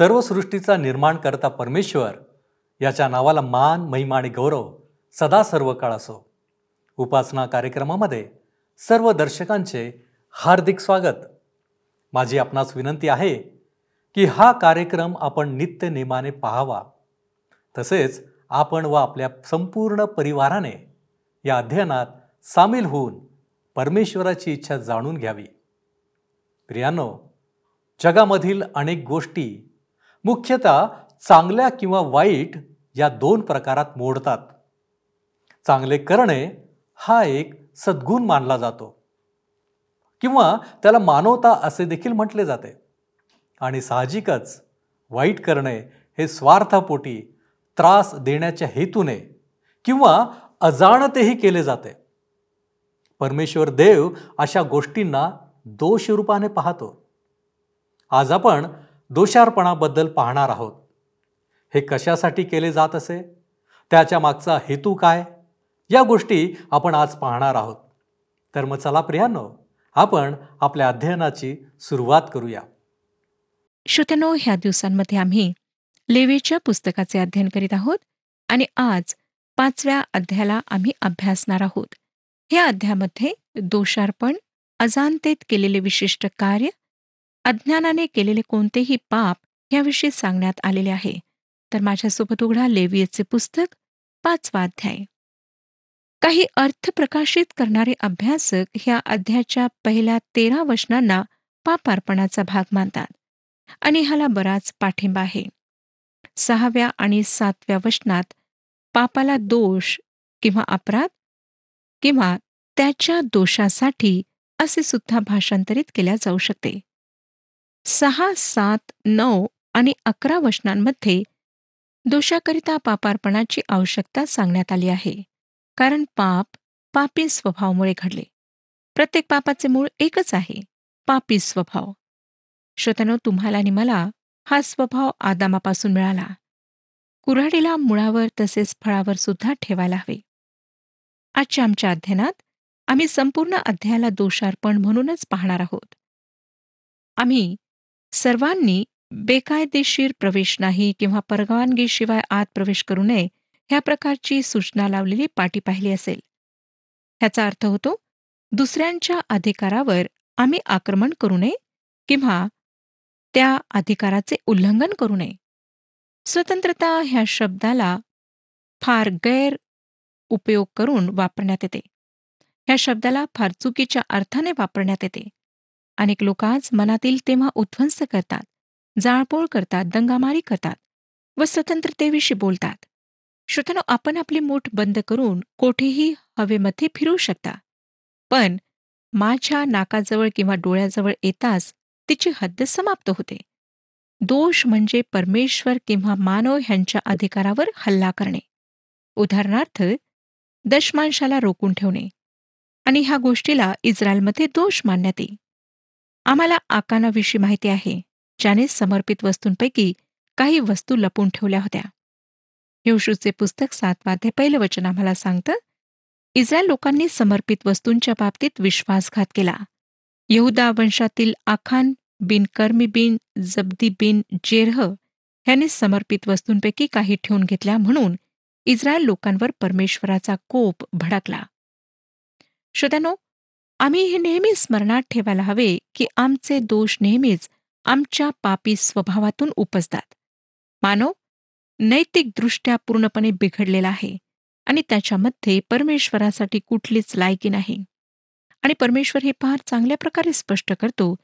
सर्व सृष्टीचा निर्माण करता परमेश्वर याच्या नावाला मान महिमा आणि गौरव सदा सर्व काळ असो. उपासना कार्यक्रमामध्ये सर्व दर्शकांचे हार्दिक स्वागत. माझी आपणास विनंती आहे की हा कार्यक्रम आपण नित्य नेमाने पाहावा. तसेच आपण व आपल्या संपूर्ण परिवाराने या अध्ययनात सामील होऊन परमेश्वराची इच्छा जाणून घ्यावी. प्रियानो जगामधील अनेक गोष्टी मुख्यतः चांगल्या किंवा वाईट या दोन प्रकारात मोडतात. चांगले करणे हा एक सद्गुण मानला जातो. किंवा त्याला मानवता असे देखील म्हटले जाते. आणि साहजिकच वाईट करणे हे स्वार्थापोटी त्रास देण्याच्या हेतूने किंवा अजाणतेही केले जाते. परमेश्वर देव अशा गोष्टींना दोष रूपाने पाहतो. आज आपण दोषार्पणाबद्दल पाहणार आहोत. हे कशासाठी केले जात असे? त्याच्या मागचा हेतू काय? या गोष्टी आपण आज पाहणार आहोत. तर मग चला प्रियानो आपण आपल्या अध्ययनाची सुरुवात करूया. श्रोत्यानो ह्या दिवसांमध्ये आम्ही लेवेच्या पुस्तकाचे अध्ययन करीत आहोत आणि आज पाचव्या अध्यायाला आम्ही अभ्यासणार आहोत. या अध्यायामध्ये दोषार्पण अजानतेत केलेले विशिष्ट कार्य अज्ञानाने केलेले कोणतेही पाप याविषयी सांगण्यात आलेले आहे. तर माझ्यासोबत उघडा लेवियचे पुस्तक पाचवा अध्याय. काही अर्थ प्रकाशित करणारे अभ्यासक ह्या अध्यायाच्या पहिल्या तेरा वचनांना पापार्पणाचा भाग मानतात आणि ह्याला बराच पाठिंबा आहे. सहाव्या आणि सातव्या वचनात पापाला दोष किंवा अपराध किंवा त्याच्या दोषासाठी असे सुद्धा भाषांतरित केल्या जाऊ शकते. सहा सात नऊ आणि अकरा वचनांमध्ये दोषाकरिता पापार्पणाची आवश्यकता सांगण्यात आली आहे. कारण पाप पापी स्वभावामुळे घडले. प्रत्येक पापाचे मूळ एकच आहे पापी स्वभाव. श्रोत्यानो तुम्हाला आणि मला हा स्वभाव आदामापासून मिळाला. कुऱ्हाडीला मुळावर तसेच फळावर सुद्धा ठेवायला हवे. आजच्या आमच्या अध्ययनात आम्ही संपूर्ण अध्यायाला दोषार्पण म्हणूनच पाहणार आहोत. आम्ही सर्वांनी बेकायदेशीर प्रवेश नाही किंवा परवानगीशिवाय आत प्रवेश करू नये ह्या प्रकारची सूचना लावलेली पाटी पाहिली असेल. ह्याचा अर्थ होतो दुसऱ्यांच्या अधिकारावर आम्ही आक्रमण करू नये किंवा त्या अधिकाराचे उल्लंघन करू नये. स्वतंत्रता ह्या शब्दाला फार गैर उपयोग करून वापरण्यात येते. ह्या शब्दाला फार चुकीच्या अर्थाने वापरण्यात येते. अनेक लोक आज मनातील तेव्हा उद्ध्वंस करतात जाळपोळ करतात दंगामारी करतात व स्वतंत्रतेविषयी बोलतात. श्रोतनो आपण आपली मूठ बंद करून कोठेही हवेमध्ये फिरू शकता. पण माझ्या नाकाजवळ किंवा डोळ्याजवळ येताच तिची हद्द समाप्त होते. दोष म्हणजे परमेश्वर किंवा मानव ह्यांच्या अधिकारावर हल्ला करणे. उदाहरणार्थ दशमांशाला रोखून ठेवणे आणि ह्या गोष्टीला इस्रायलमध्ये दोष मानण्यात येईल. आम्हाला आकानाविषयी माहिती आहे. ज्याने समर्पित वस्तूंपैकी काही वस्तू लपून ठेवल्या होत्या. हिवशूचे पुस्तक सातवाध्ये पहिलं वचन आम्हाला सांगतं इस्रायल लोकांनी समर्पित वस्तूंच्या बाबतीत विश्वासघात केला. यहुदा वंशातील आखान बिन कर्मी बिन जब्दी बिन जेरह ह्याने समर्पित वस्तूंपैकी काही ठेवून घेतल्या म्हणून इस्रायल लोकांवर परमेश्वराचा कोप भडकला. श्रोत्यानो आम्ही हे नेहमी स्मरणात ठेवायला हवे की आमचे दोष नेहमीच आमच्या पापी स्वभावातून उपजतात. मानव नैतिकदृष्ट्या पूर्णपणे बिघडलेला आहे आणि त्याच्यामध्ये परमेश्वरासाठी कुठलीच लायकी नाही. आणि परमेश्वर हे फार चांगल्या प्रकारे स्पष्ट करतो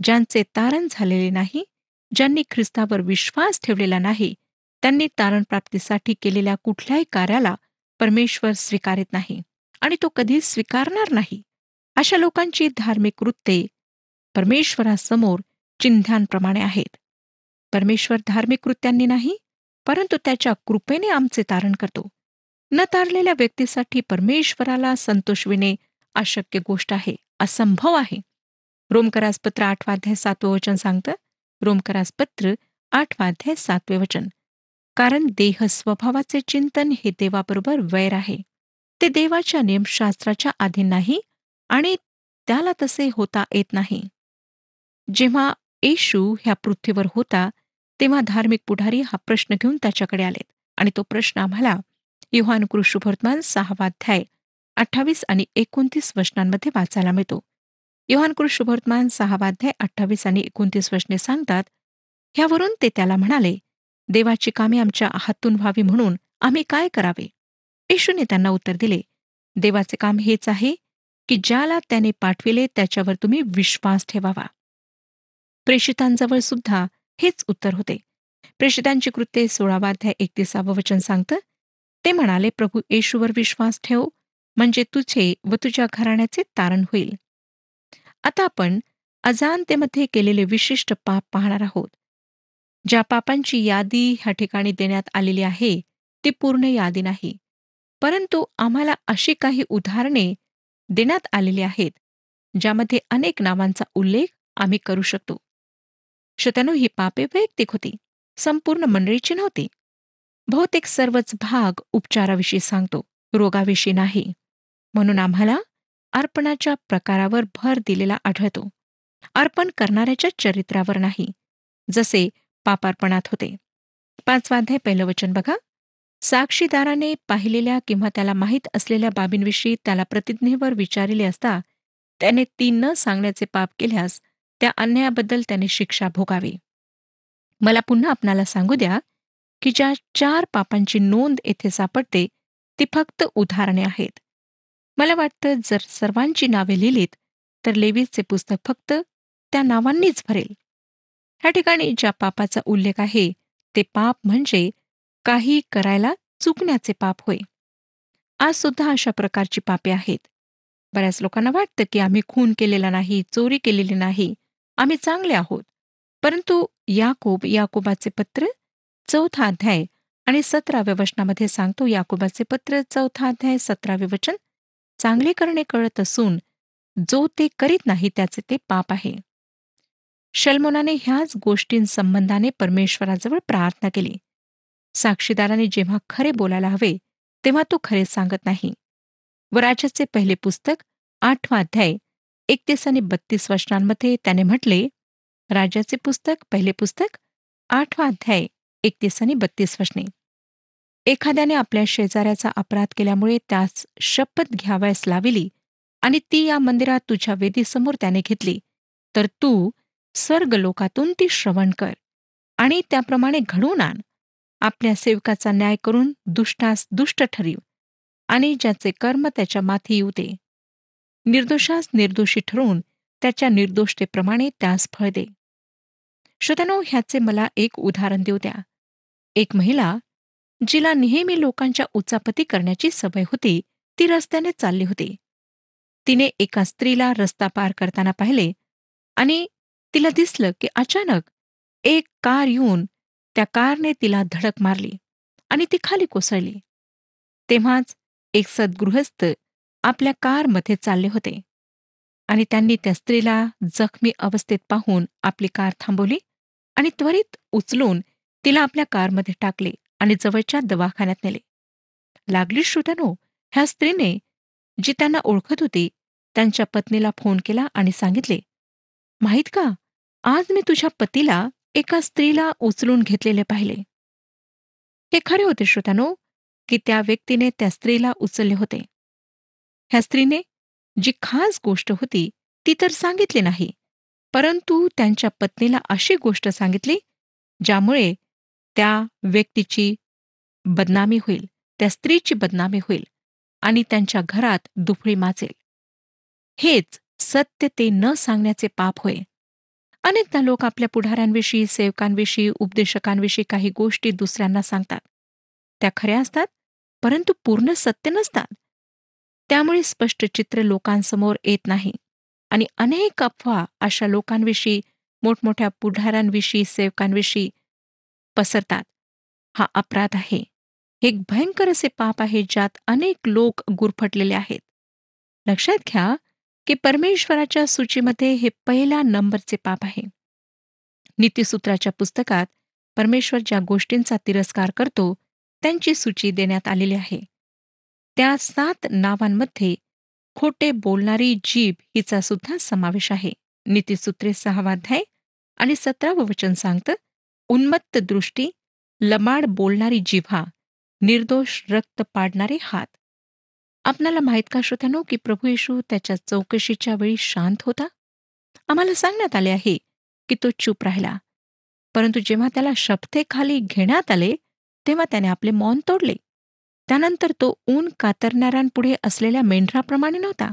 ज्यांचे तारण झालेले नाही ज्यांनी ख्रिस्तावर विश्वास ठेवलेला नाही त्यांनी तारण प्राप्तीसाठी केलेल्या कुठल्याही कार्याला परमेश्वर स्वीकारित नाही आणि तो कधीच स्वीकारणार नाही. अशा लोकांची धार्मिक कृत्ये परमेश्वरासमोर चिन्हांप्रमाणे आहेत. परमेश्वर धार्मिक कृत्यांनी नाही परंतु त्याच्या कृपेने आमचे तारण करतो. न तारलेल्या व्यक्तीसाठी परमेश्वराला संतोषविणे अशक्य गोष्ट आहे असंभव आहे. रोमकरासपत्र आठवाध्याय सातवे वचन सांगतं रोमकरासपत्र आठवाध्याय सातवे वचन. कारण देह स्वभावाचे चिंतन हे देवाबरोबर वैर आहे. ते देवाच्या नियमशास्त्राच्या आधी नाही आणि त्याला तसे होता येत नाही. जेव्हा येशू ह्या पृथ्वीवर होता तेव्हा धार्मिक पुढारी हा प्रश्न घेऊन त्याच्याकडे आलेत. आणि तो प्रश्न आम्हाला युहान कृष्णभर्तमान सहावाध्याय अठ्ठावीस आणि एकोणतीस वचनांमध्ये वाचायला मिळतो. युहान कृष्णभर्तमान सहावाध्याय अठ्ठावीस आणि एकोणतीस वचने सांगतात ह्यावरून ते त्याला म्हणाले देवाची कामे आमच्या हातून व्हावी म्हणून आम्ही काय करावे येशूने त्यांना उत्तर दिले देवाचे काम हेच आहे की ज्याला त्याने पाठविले त्याच्यावर तुम्ही विश्वास ठेवावा. प्रेषितांजवळ सुद्धा हेच उत्तर होते. प्रेषितांची कृत्ये सोळावाध्या एकतीसावं वचन सांगतं ते म्हणाले प्रभू येशूवर विश्वास ठेव म्हणजे तुझे व तुझ्या घराण्याचे तारण होईल. आता आपण अजानतेमध्ये केलेले विशिष्ट पाप पाहणार आहोत. ज्या पापांची यादी ह्या ठिकाणी देण्यात आलेली आहे ती पूर्ण यादी नाही. परंतु आम्हाला अशी काही उदाहरणे देण्यात आलेले आहेत ज्यामध्ये अनेक नावांचा उल्लेख आम्ही करू शकतो. श्रोत्यानो ही पापे वैयक्तिक होती संपूर्ण मंडळीची नव्हती. बहुतेक सर्वच भाग उपचाराविषयी सांगतो रोगाविषयी नाही. म्हणून आम्हाला अर्पणाच्या प्रकारावर भर दिलेला आढळतो. अर्पण करणाऱ्याच्या चरित्रावर नाही जसे पापार्पणात होते. पाचवाध्याय पहिलं वचन बघा. साक्षीदाराने पाहिलेल्या किंवा त्याला माहीत असलेल्या बाबींविषयी त्याला प्रतिज्ञेवर विचारले असता त्याने ती न सांगण्याचे पाप केल्यास त्या अन्यायाबद्दल त्याने शिक्षा भोगावी. मला पुन्हा आपणाला सांगू द्या की ज्या चार पापांची नोंद येथे सापडते ती फक्त उदाहरणे आहेत. मला वाटतं जर सर्वांची नावे लिहिलीत तर लेवीचे पुस्तक फक्त त्या नावांनीच भरेल. ह्या ठिकाणी ज्या पापाचा उल्लेख आहे ते पाप म्हणजे काही करायला चुकण्याचे पाप होय. आज सुद्धा अशा प्रकारची पापे आहेत. बऱ्याच लोकांना वाटतं की आम्ही खून केलेला नाही चोरी केलेली नाही आम्ही चांगले आहोत. परंतु याकोब याकोबाचे पत्र चौथा अध्याय आणि सतराव्या वचनामध्ये सांगतो याकोबाचे पत्र चौथा अध्याय सतरावे वचन चांगले करणे कळत असून जो ते करीत नाही त्याचे ते पाप आहे. शल्मोनाने ह्याच गोष्टींसंबंधाने परमेश्वराजवळ प्रार्थना केली. साक्षीदाराने जेव्हा खरे बोलायला हवे तेव्हा तो खरे सांगत नाही. व राजाचे पहिले पुस्तक आठवा अध्याय एकतीस आणि बत्तीस वचनांमध्ये त्याने म्हटले राजाचे पुस्तक पहिले पुस्तक आठवा अध्याय एकतीस आणि बत्तीस वचने. एखाद्याने आपल्या शेजाऱ्याचा अपराध केल्यामुळे त्यास शपथ घ्यावयास लाविली आणि ती या मंदिरात तुझ्या वेदीसमोर त्याने घेतली तर तू स्वर्ग लोकातून ती श्रवण कर आणि त्याप्रमाणे घडवून आण. आपल्या सेवकाचा न्याय करून दुष्टास दुष्ट ठरीव आणि ज्याचे कर्म त्याच्या माथी येऊ दे. निर्दोषास निर्दोषी ठरवून त्याच्या निर्दोषतेप्रमाणे त्यास फळ दे. श्रोत्यानो ह्याचे मला एक उदाहरण देऊ द्या. एक महिला जिला नेहमी लोकांच्या उचापती करण्याची सवय होती ती रस्त्याने चालली होती. तिने एका स्त्रीला रस्ता पार करताना पाहिले आणि तिला दिसलं की अचानक एक कार येऊन त्या कारने तिला धडक मारली आणि ती खाली कोसळली. तेव्हाच एक सद्गृहस्थ आपल्या कारमध्ये चालले होते आणि त्यांनी त्या स्त्रीला जखमी अवस्थेत पाहून आपली कार थांबवली आणि त्वरित उचलून तिला आपल्या कारमध्ये टाकले आणि जवळच्या दवाखान्यात नेले. लागली श्रोत्यानो ह्या स्त्रीने जी त्यांना ओळखत होती त्यांच्या पत्नीला फोन केला आणि सांगितले माहीत का आज मी तुझ्या पतीला एका स्त्रीला उचलून घेतलेले पाहिले. हे खरे होते श्रोत्यानो की त्या व्यक्तीने त्या स्त्रीला उचलले होते. ह्या स्त्रीने जी खास गोष्ट होती ती तर सांगितली नाही परंतु त्यांच्या पत्नीला अशी गोष्ट सांगितली ज्यामुळे त्या व्यक्तीची बदनामी होईल त्या स्त्रीची बदनामी होईल आणि त्यांच्या घरात दुफळी माचेल हेच सत्य ते न सांगण्याचे पाप होय. अनेकदा लोक आपल्या पुढाऱ्यांविषयी सेवकांविषयी उपदेशकांविषयी काही गोष्टी दुसऱ्यांना सांगतात. त्या खऱ्या असतात परंतु पूर्ण सत्य नसतात. त्यामुळे स्पष्ट चित्र लोकांसमोर येत नाही आणि अनेक अफवा अशा लोकांविषयी मोठमोठ्या पुढाऱ्यांविषयी सेवकांविषयी पसरतात. हा अपराध आहे. एक भयंकर असे पाप आहे ज्यात अनेक लोक गुरफटलेले आहेत. लक्षात घ्या की परमेश्वराच्या सूचीमध्ये हे पहिल्या नंबरचे पाप आहे. नीतीसूत्राच्या पुस्तकात परमेश्वर ज्या गोष्टींचा तिरस्कार करतो त्यांची सूची देण्यात आलेली आहे. त्या सात नावांमध्ये खोटे बोलणारी जीभ हिचा सुद्धा समावेश आहे. नीतीसूत्रे सहावाध्याय आणि सतरावं वचन सांगतं उन्मत्त दृष्टी लमाड बोलणारी जिव्हा निर्दोष रक्त पाडणारे हात. आपणाला माहीत का श्रोत्यानो की प्रभू येशू त्याच्या चौकशीच्या वेळी शांत होता? आम्हाला सांगण्यात आले आहे की तो चूप राहिला. परंतु जेव्हा त्याला शपथेखाली घेण्यात आले तेव्हा त्याने आपले मौन तोडले. त्यानंतर तो ऊन कातरणाऱ्यांपुढे असलेल्या मेंढराप्रमाणे नव्हता.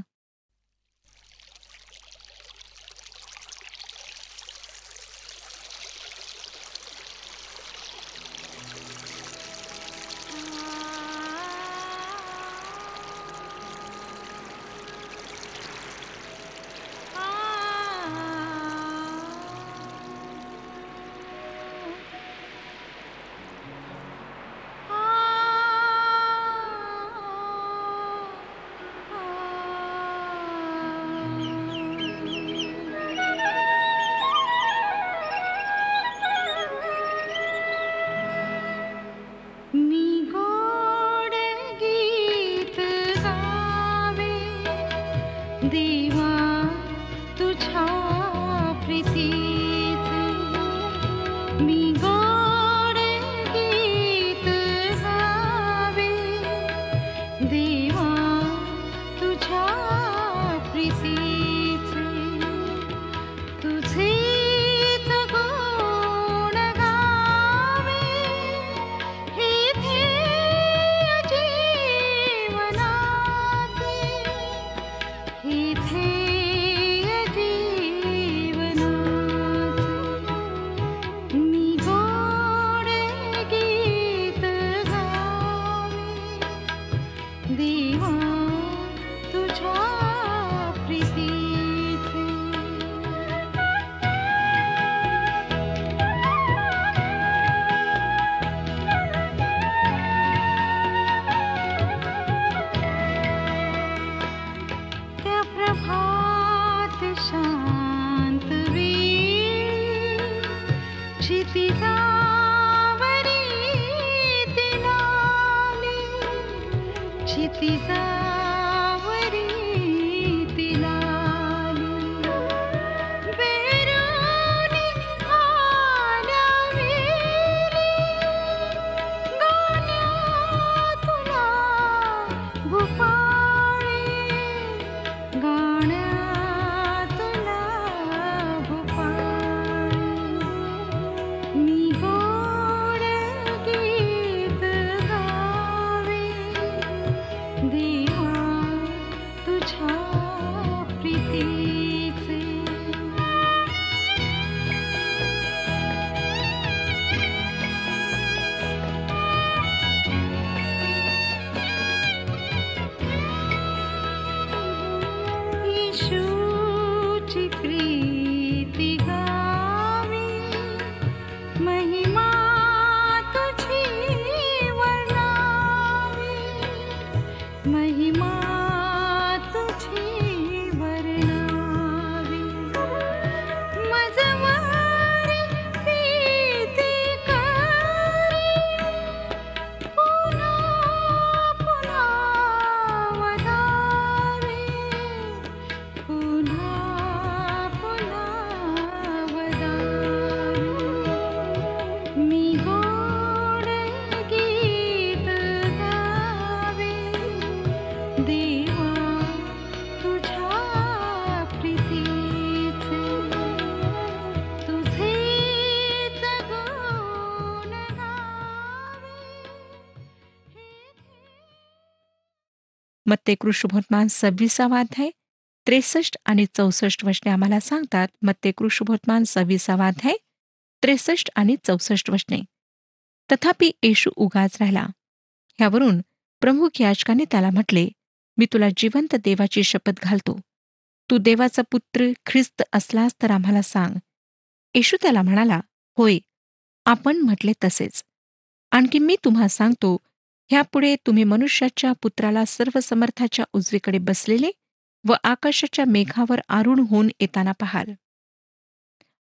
मत्ते कृष्णभोतमान सव्वीसावा अध्याय त्रेसष्ट आणि चौसष्ट वचने आम्हाला सांगतात मत्ते कृष्णभोतमान सव्वीसावा अध्याय त्रेसष्ट आणि चौसष्ट वचने. तथापि येशू उगाच राहिला. ह्यावरून प्रमुख याचकाने त्याला म्हटले मी तुला जिवंत देवाची शपथ घालतो. तू देवाचा पुत्र ख्रिस्त असलास तर आम्हाला सांग. येशू त्याला म्हणाला होय आपण म्हटले तसेच. आणखी मी तुम्हा सांगतो ह्यापुढे तुम्ही मनुष्याच्या पुत्राला सर्व समर्थाच्या उजवीकडे बसलेले व आकाशाच्या मेघावर आरूढ होऊन येताना पाहाल.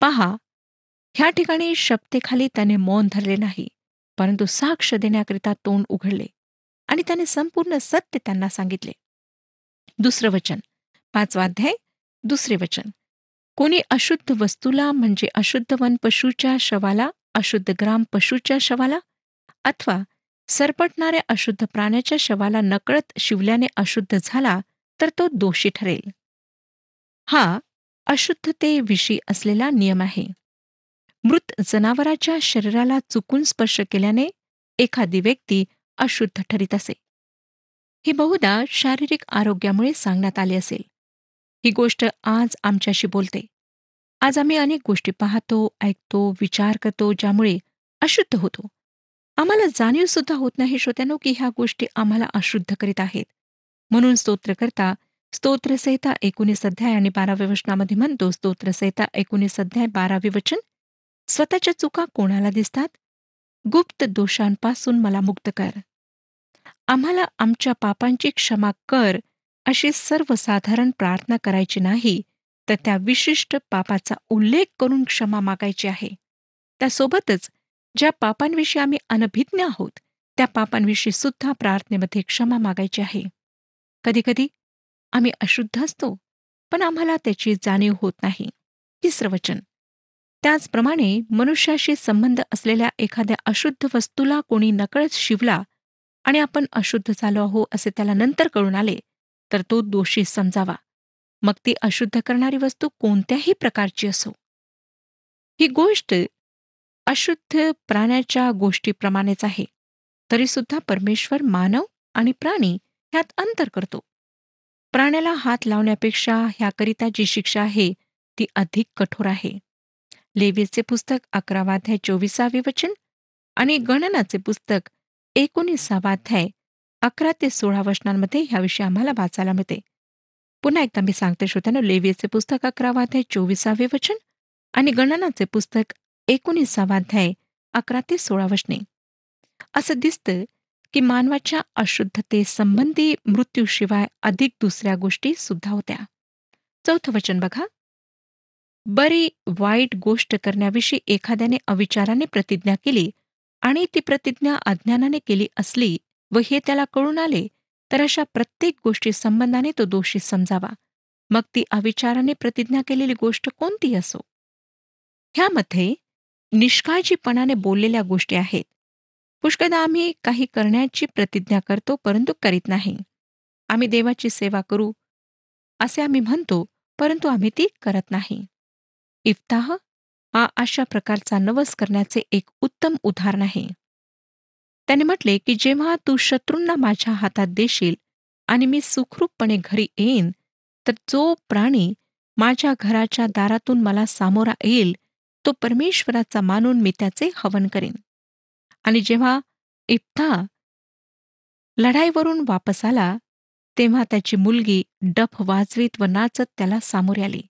पहा ह्या ठिकाणी शपथेखाली त्याने मौन धरले नाही परंतु साक्ष देण्याकरिता तोंड उघडले आणि त्याने संपूर्ण सत्य त्यांना सांगितले. दुसरं वचन पाचवा अध्याय दुसरे वचन. कोणी अशुद्ध वस्तूला म्हणजे अशुद्ध वन पशूच्या शवाला अशुद्ध ग्राम पशूच्या शवाला अथवा सरपटणाऱ्या अशुद्ध प्राण्याच्या शवाला नकळत शिवल्याने अशुद्ध झाला तर तो दोषी ठरेल. हा अशुद्धतेविषयी असलेला नियम आहे. मृत जनावराच्या शरीराला चुकून स्पर्श केल्याने एखादी व्यक्ती अशुद्ध ठरीत असे. हे बहुधा शारीरिक आरोग्यामुळे सांगण्यात आले असेल. ही गोष्ट आज आमच्याशी बोलते. आज आम्ही अनेक गोष्टी पाहतो ऐकतो विचार करतो ज्यामुळे अशुद्ध होतो. आम्हाला जाणीव सुद्धा होत नाही श्रोत्यानो की ह्या गोष्टी आम्हाला अशुद्ध करीत आहेत. म्हणून स्तोत्रकर्ता स्तोत्रसहिता एकोणीस अध्याय आणि बाराव्या वचनामध्ये म्हणतो स्तोत्रसहिता एकोणीस अध्याय बारावे वचन स्वतःच्या चुका कोणाला दिसतात? गुप्त दोषांपासून मला मुक्त कर. आम्हाला आमच्या पापांची क्षमा कर अशी सर्वसाधारण प्रार्थना करायची नाही तर त्या विशिष्ट पापाचा उल्लेख करून क्षमा मागायची आहे. त्यासोबतच ज्या पापांविषयी आम्ही अनभिज्ञ आहोत त्या पापांविषयी सुद्धा प्रार्थनेमध्ये क्षमा मागायची आहे. कधीकधी आम्ही अशुद्ध असतो पण आम्हाला त्याची जाणीव होत नाही. तिसरं वचन. त्याचप्रमाणे मनुष्याशी संबंध असलेल्या एखाद्या अशुद्ध वस्तूला कोणी नकळत शिवला आणि आपण अशुद्ध झालो आहो असे त्याला नंतर कळून आले तर तो दोषी समजावा. मग ती अशुद्ध करणारी वस्तू कोणत्याही प्रकारची असो. ही गोष्ट अशुद्ध प्राण्याच्या गोष्टीप्रमाणेच आहे. तरी सुद्धा परमेश्वर मानव आणि प्राणी ह्यात अंतर करतो. प्राण्याला हात लावण्यापेक्षा ह्याकरिता जी शिक्षा आहे ती अधिक कठोर आहे. लेवीचे पुस्तक अकरावाध्याय चोवीसावे वचन आणि गणनाचे पुस्तक एकोणीसावाध्याय अकरा ते सोळा वचनांमध्ये ह्याविषयी आम्हाला वाचायला मिळते. पुन्हा एकदा मी सांगते श्रोत्यानं लेवीचे पुस्तक अकरावाध्याय चोवीसावे वचन आणि गणनाचे पुस्तक एकोणीसावा अध्याय अकरा ते सोळा वचने. असं दिसतं की मानवाच्या अशुद्धतेसंबंधी मृत्यूशिवाय अधिक दुसऱ्या गोष्टी सुद्धा होत्या. चौथं वचन बघा. बरी वाईट गोष्ट करण्याविषयी एखाद्याने अविचाराने प्रतिज्ञा केली आणि ती प्रतिज्ञा अज्ञानाने केली असली व हे त्याला कळून आले तर अशा प्रत्येक गोष्टी संबंधाने तो दोषी समजावा. मग ती अविचाराने प्रतिज्ञा केलेली गोष्ट कोणती असो? ह्यामध्ये निष्काळजीपणाने बोललेल्या गोष्टी आहेत. पुष्कदा आम्ही काही करण्याची प्रतिज्ञा करतो परंतु करीत नाही. आम्ही देवाची सेवा करू असे आम्ही म्हणतो परंतु आम्ही ती करत नाही. इफ्ताह हा अशा प्रकारचा नवस करण्याचे एक उत्तम उदाहरण आहे. त्याने म्हटले की जेव्हा तू शत्रूंना माझ्या हातात देशील आणि मी सुखरूपपणे घरी येईन तर जो प्राणी माझ्या घराच्या दारातून मला सामोरा येईल तो परमेश्वराचा मानून मी त्याचे हवन करेन. आणि जेव्हा इफ्ता लढाईवरून वापस आला तेव्हा त्याची मुलगी डफ वाजवीत व नाचत त्याला सामोरे आली.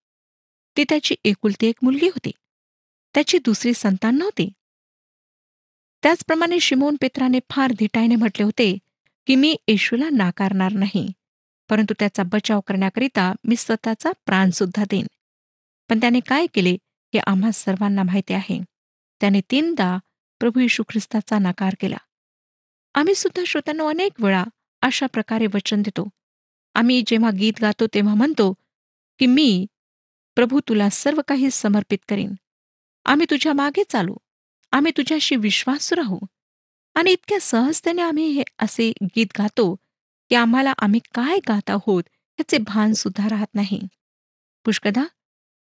ती त्याची एकुलती एक मुलगी होती. त्याची दुसरी संतान नव्हती. त्याचप्रमाणे शिमोन पेत्राने फार धिटाईने म्हटले होते की मी येशूला नाकारणार नाही परंतु त्याचा बचाव करण्याकरिता मी स्वतःचा प्राण सुद्धा देईन. पण त्याने काय केले? हे आम्हा सर्वांना माहिती आहे. त्याने तीनदा प्रभू येशू ख्रिस्ताचा नकार केला. आम्ही सुद्धा श्रोत्यांना अनेक वेळा अशा प्रकारे वचन देतो. आम्ही जेव्हा गीत गातो तेव्हा म्हणतो की मी प्रभू तुला सर्व काही समर्पित करीन. आम्ही तुझ्या मागे चालू. आम्ही तुझ्याशी विश्वासू राहू. आणि इतक्या सहजतेने आम्ही हे असे गीत गातो की आम्हाला आम्ही काय गात आहोत याचे भान सुद्धा राहत नाही. पुष्कदा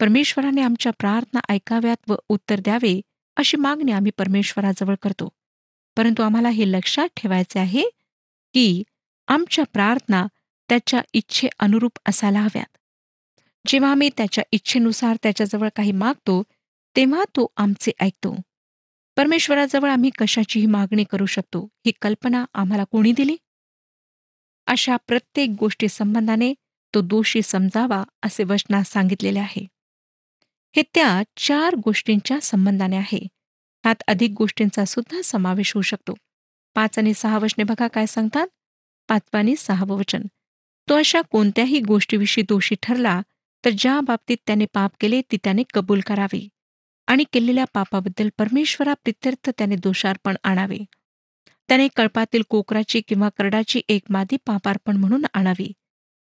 परमेश्वराने आमच्या प्रार्थना ऐकाव्यात व उत्तर द्यावे अशी मागणी आम्ही परमेश्वराजवळ करतो. परंतु आम्हाला हे लक्षात ठेवायचे आहे की आमच्या प्रार्थना त्याच्या इच्छे अनुरूप असायला हव्यात. जेव्हा आम्ही त्याच्या इच्छेनुसार त्याच्याजवळ काही मागतो तेव्हा तो आमचे ऐकतो. परमेश्वराजवळ आम्ही कशाचीही मागणी करू शकतो ही कल्पना आम्हाला कोणी दिली? अशा प्रत्येक गोष्टी संबंधाने तो दोषी समजावा असे वचनात सांगितलेले आहे. हे त्या चार गोष्टींच्या संबंधाने आहे. त्यात अधिक गोष्टींचा सुद्धा समावेश होऊ शकतो. पाच आणि सहा वचने बघा काय सांगतात. पाचवा आणि सहावं वचन. तो अशा कोणत्याही गोष्टीविषयी दोषी ठरला तर ज्या बाबतीत त्याने पाप केले ती त्याने कबूल करावी. आणि केलेल्या पापाबद्दल परमेश्वरा प्रित्यर्थ त्याने दोषार्पण आणावे. त्याने कळपातील कोकराची किंवा करडाची एक मादी पापार्पण म्हणून आणावी.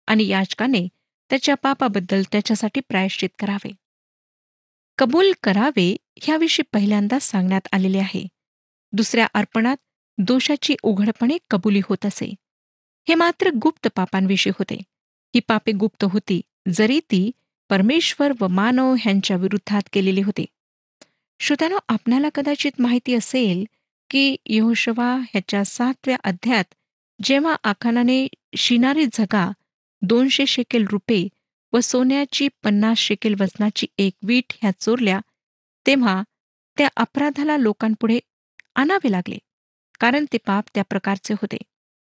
आणि याचकाने त्याच्या पापाबद्दल त्याच्यासाठी प्रायश्चित करावे. कबूल करावे ह्याविषयी पहिल्यांदा सांगण्यात आलेले आहे. दुसऱ्या अर्पणात दोषाची उघडपणे कबुली होत असे. हे मात्र गुप्त पापांविषयी होते. ही पापे गुप्त होती जरी ती परमेश्वर व मानव ह्यांच्या विरुद्धात केलेली होती. श्रोत्यानो आपणाला कदाचित माहिती असेल की यहोशवा ह्याच्या सातव्या अध्यात जेव्हा आखानाने शिनारी झगा दोनशे शेकेल रुपये व सोन्याची पन्नास शेकेल वजनाची एक वीट ह्या चोरल्या तेव्हा त्या अपराधाला लोकांपुढे आणावे लागले. कारण ते पाप त्या प्रकारचे होते.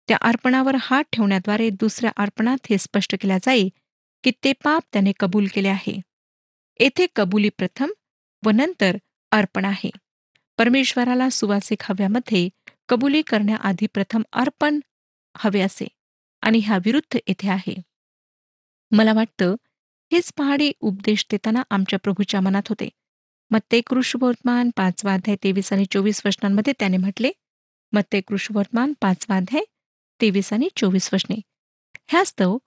त्या अर्पणावर हात ठेवण्याद्वारे दुसऱ्या अर्पणात हे स्पष्ट केल्या जाई की ते पाप त्याने कबूल केले आहे. येथे कबुली प्रथम व नंतर अर्पण आहे. परमेश्वराला सुवासिक हव्यामध्ये कबुली करण्याआधी प्रथम अर्पण हवे असे आणि ह्या विरुद्ध येथे आहे. मला वाटतं हेच पहाडी उपदेश देताना आमच्या प्रभूच्या मनात होते. मग ते कृष्णवर्तमान पाचवा अध्याय तेवीस आणि चोवीस वचनांमध्ये त्याने म्हटले मग ते कृष्णवर्तमान पाचवा अध्याय तेवीस आणि चोवीस वचने. ह्यास्तव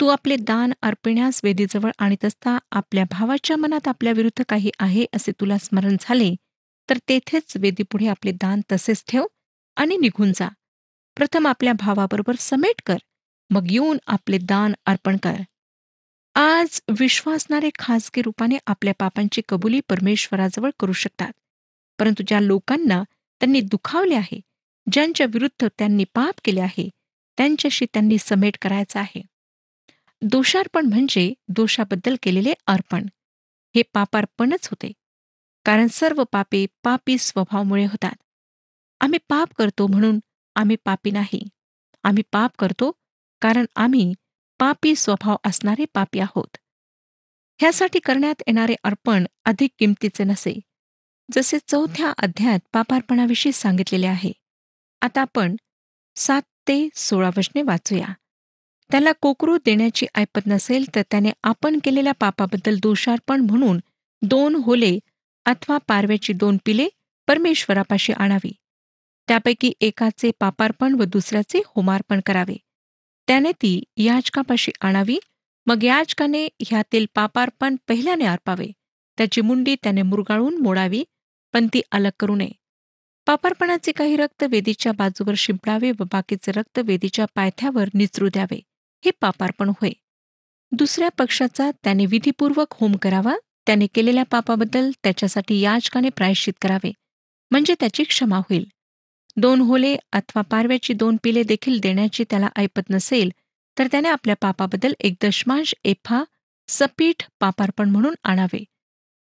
तू आपले दान अर्पिण्यास वेदीजवळ आणीत असता आपल्या भावाच्या मनात आपल्या विरुद्ध काही आहे असे तुला स्मरण झाले तर तेथेच वेदीपुढे आपले दान तसेच ठेव आणि निघून जा. प्रथम आपल्या भावाबरोबर समेट कर मग येऊन आपले दान अर्पण कर. आज विश्वासणारे खासगी रूपाने आपल्या पापांची कबुली परमेश्वराजवळ करू शकतात. परंतु ज्या लोकांना त्यांनी दुखावले आहे ज्यांच्या विरुद्ध त्यांनी पाप केले आहे त्यांच्याशी त्यांनी समेट करायचा आहे. दोषार्पण म्हणजे दोषाबद्दल केलेले अर्पण. हे पापार्पणच होते. कारण सर्व पापे पापी स्वभावामुळे होतात. आम्ही पाप करतो म्हणून आम्ही पापी नाही. आम्ही पाप करतो कारण आम्ही पापी स्वभाव असणारे पापी आहोत. ह्यासाठी करण्यात येणारे अर्पण अधिक किमतीचे नसे. जसे चौथ्या अध्यायात पापार्पणाविषयी सांगितलेले आहे. आता आपण सात ते सोळा वचने वाचूया. त्याला कोकरू देण्याची ऐपत नसेल तर त्याने आपण केलेल्या पापाबद्दल दोषार्पण म्हणून दोन होले अथवा पारव्याची दोन पिले परमेश्वरापाशी आणावी. त्यापैकी एकाचे पापार्पण व दुसऱ्याचे होमार्पण करावे. त्याने ती याचकापाशी आणावी मग याचकाने ह्यातील पापार्पण पहिल्याने अर्पावे त्याची मुंडी त्याने मुरगाळून मोडावी पण ती अलग करू नये. पापार्पणाचे काही रक्त वेदीच्या बाजूवर शिंपडावे व बाकीचे रक्त वेदीच्या पायथ्यावर निचरू द्यावे. हे पापार्पण होय. दुसऱ्या पक्षाचा त्याने विधीपूर्वक होम करावा त्याने केलेल्या पापाबद्दल त्याच्यासाठी याचकाने प्रायश्चित करावे. म्हणजे त्याची क्षमा होईल. दोन होले अथवा पारव्याची दोन पिले देखील देण्याची त्याला ऐपत नसेल तर त्याने आपल्या पापाबद्दल एक दशमांश एफा सपीठ पापार्पण म्हणून आणावे.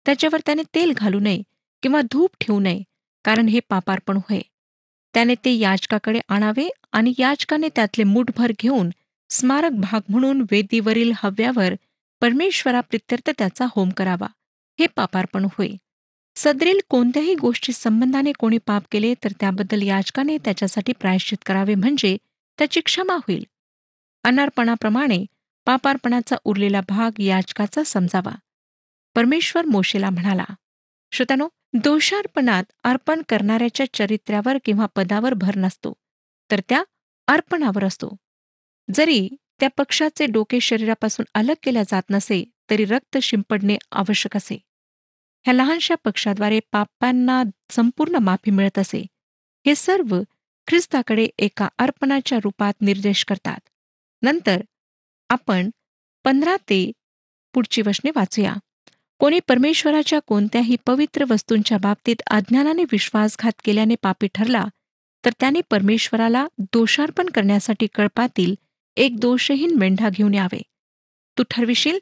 त्याच्यावर त्याने तेल घालू नये किंवा धूप ठेवू नये कारण हे पापार्पण होय. त्याने ते याचकाकडे आणावे आणि याचकाने त्यातले मुठभर घेऊन स्मारक भाग म्हणून वेदीवरील हव्यावर परमेश्वराप्रित्यर्थ त्याचा होम करावा. हे पापार्पण होय. सदरील कोणत्याही गोष्टी संबंधाने कोणी पाप केले तर त्याबद्दल याचकाने त्याच्यासाठी प्रायश्चित करावे म्हणजे त्याची क्षमा होईल. अनार्पणाप्रमाणे पापार्पणाचा उरलेला भाग याचकाचा समजावा. परमेश्वर मोशेला म्हणाला श्रोत्यानो दोषार्पणात अर्पण करणाऱ्याच्या चरित्र्यावर किंवा पदावर भर नसतो तर त्या अर्पणावर असतो. जरी त्या पक्षाचे डोके शरीरापासून अलग केल्या जात नसे तरी रक्त शिंपडणे आवश्यक असे. ह्या लहानशा पक्षाद्वारे पापांना संपूर्ण माफी मिळत असे. हे सर्व ख्रिस्ताकडे एका अर्पणाच्या रूपात निर्देश करतात. नंतर आपण पंधरा ते पुढची वचने वाचूया. कोणी परमेश्वराच्या कोणत्याही पवित्र वस्तूंच्या बाबतीत अज्ञानाने विश्वासघात केल्याने पापी ठरला तर त्याने परमेश्वराला दोषार्पण करण्यासाठी कळपातील एक दोषहीन मेंढा घेऊन यावे. तू ठरविशील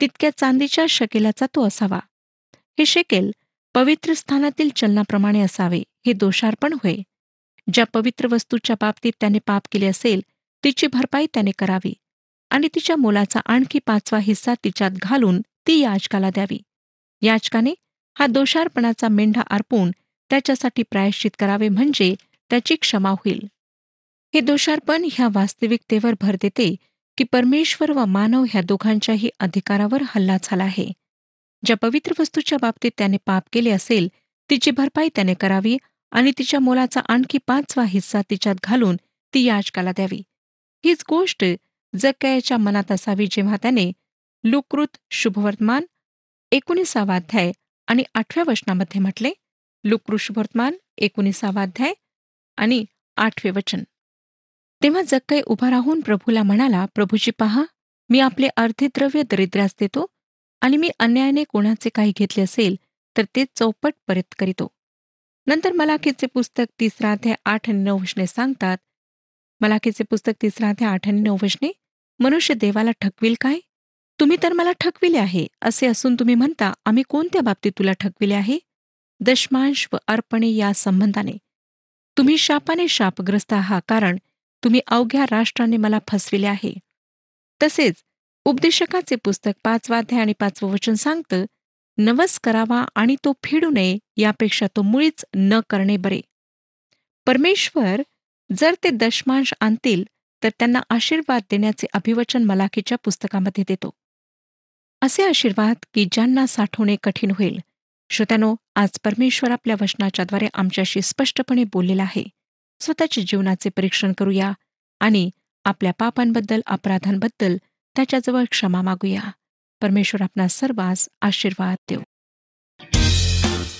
तितक्या चांदीच्या शकेलाचा तो असावा. हे शेकेल पवित्र स्थानातील चलनाप्रमाणे असावे हे दोषार्पण होय. ज्या पवित्र वस्तूच्या बाबतीत त्याने पाप केले असेल तिची भरपाई त्याने करावी आणि तिच्या मोलाचा आणखी पाचवा हिस्सा तिच्यात घालून ती याचकाला द्यावी. याचकाने हा दोषार्पणाचा मेंढा अर्पून त्याच्यासाठी प्रायश्चित करावे म्हणजे त्याची क्षमा होईल. हे दोषार्पण ह्या वास्तविकतेवर भर देते की परमेश्वर व मानव ह्या दोघांच्याही अधिकारावर हल्ला झाला आहे. ज्या पवित्र वस्तूच्या बाबतीत त्याने पाप केले असेल तिची भरपाई त्याने करावी आणि तिच्या मोलाचा आणखी पाचवा हिस्सा तिच्यात घालून ती याचकाला द्यावी. हीच गोष्ट जक्याच्या मनात असावी जेव्हा त्याने लुकृत शुभवर्तमान एकोणीसावा अध्याय आणि आठव्या वचनामध्ये म्हटले लुकृषवर्तमान एकोणीसावा अध्याय आणि आठवे वचन. तेव्हा जक्कय उभा राहून प्रभूला म्हणाला प्रभूजी पहा मी आपले अर्धे द्रव्य दरिद्रास देतो आणि मी अन्यायाने कोणाचे काही घेतले असेल तर ते चौपट परत करीतो. नंतर मलाखीचे पुस्तक तिसरा अध्याय आठ आणि नऊ वशने सांगतात मलाखीचे पुस्तक तिसरा अध्याय आठ आणि नऊ वशने मनुष्य देवाला ठकविल काय? तुम्ही तर मला ठकविले आहे असे असून तुम्ही म्हणता आम्ही कोणत्या बाबतीत तुला ठकविले आहे? दशमांश व अर्पणे या संबंधाने. तुम्ही शापाने शापग्रस्त आहात कारण तुम्ही अवघ्या राष्ट्राने मला फसविले आहे. तसेच उपदेशकाचे पुस्तक पाचवाध्याय आणि पाचवं वचन सांगतं नवस करावा आणि तो फेडू नये यापेक्षा तो मुळीच न करणे बरे. परमेश्वर जर ते दशमांश आणतील तर त्यांना आशीर्वाद देण्याचे अभिवचन मलाखीच्या पुस्तकामध्ये देतो. असे आशीर्वाद की ज्यांना साठवणे कठीण होईल. श्रोत्यानो आज परमेश्वर आपल्या वचनाच्याद्वारे आमच्याशी स्पष्टपणे बोललेला आहे. स्वतःच्या जीवनाचे परीक्षण करूया आणि आपल्या पापांबद्दल अपराधांबद्दल त्याच्याजवळ क्षमा मागूया. परमेश्वर आपणा सर्वांस आशीर्वाद देऊ.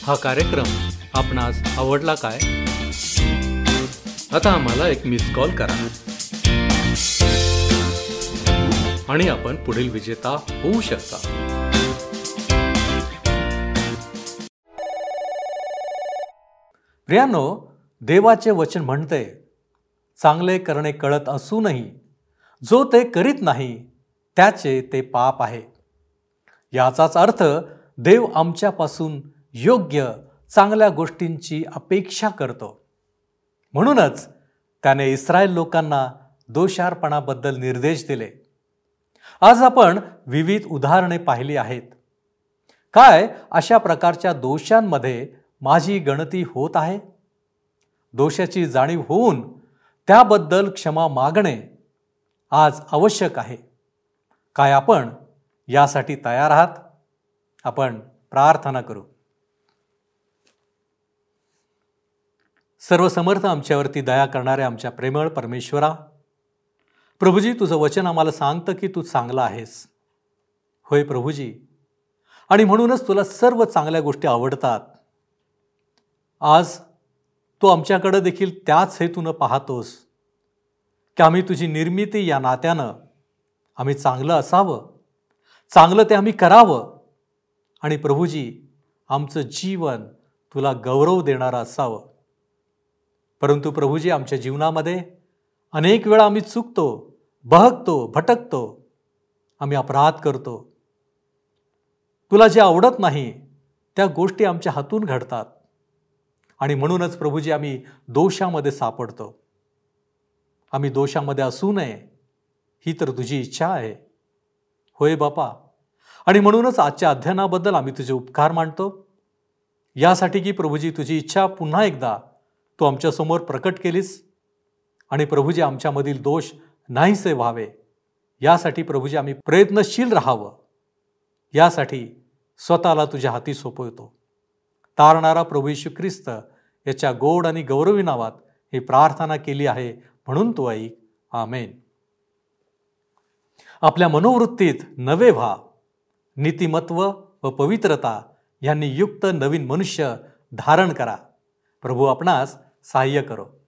हा कार्यक्रम आपणास आवडला काय? आता आम्हाला एक मिस कॉल करा. आणि आपण पुढील विजेता होऊ शकता. प्रियानो देवाचे वचन म्हणते चांगले करणे कळत असूनही जो ते करीत नाही त्याचे ते पाप आहे. याचाच अर्थ देव आमच्यापासून योग्य चांगल्या गोष्टींची अपेक्षा करतो. म्हणूनच त्याने इस्रायल लोकांना दोषारपणाबद्दल निर्देश दिले. आज आपण विविध उदाहरणे पाहिली आहेत. काय अशा प्रकारच्या दोषांमध्ये माझी गणती होत आहे? दोषाची जाणीव होऊन त्याबद्दल क्षमा मागणे आज आवश्यक आहे. काय आपण यासाठी तयार आहात? आपण प्रार्थना करू. सर्वसमर्थ आमच्यावरती दया करणाऱ्या आमच्या प्रेमळ परमेश्वरा प्रभूजी तुझं वचन आम्हाला सांगतं की तू चांगला आहेस. होय प्रभूजी. आणि म्हणूनच तुला सर्व चांगल्या गोष्टी आवडतात. आज तू आमच्याकडं देखील त्याच हेतूनं पाहतोस की आम्ही तुझी निर्मिती या नात्यानं आम्ही चांगलं असावं. चांगलं ते आम्ही करावं. आणि प्रभूजी आमचं जीवन तुला गौरव देणारं असावं. परंतु प्रभूजी आमच्या जीवनामध्ये अनेक वेळा आम्ही चुकतो बहकतो भटकतो. आम्ही अपराध करतो. तुला जे आवडत नाही त्या गोष्टी आमच्या हातून घडतात. आणि म्हणूनच प्रभूजी आम्ही दोषामध्ये सापडतो. आम्ही दोषामध्ये असू नये. ही तर तुझी इच्छा आहे. होय बापा. आणि म्हणूनच आजच्या अध्ययनाबद्दल आम्ही तुझे उपकार मांडतो यासाठी की प्रभूजी तुझी इच्छा पुन्हा एकदा तू आमच्यासमोर प्रकट केलीस आणि प्रभूजी आमच्यामधील दोष नाहीसे व्हावे. यासाठी प्रभूजी आम्ही प्रयत्नशील राहावं. यासाठी स्वतःला तुझ्या हाती सोपवतो. तारणारा प्रभू यशू ख्रिस्त याच्या गोड आणि गौरवी नावात ही प्रार्थना केली आहे म्हणून तो ऐक. आमेन. आपल्या मनोवृत्तीत नवे व्हा नीतिमत्व व पवित्रता यांनी युक्त नवीन मनुष्य धारण करा. प्रभू आपणास सहाय्य करो.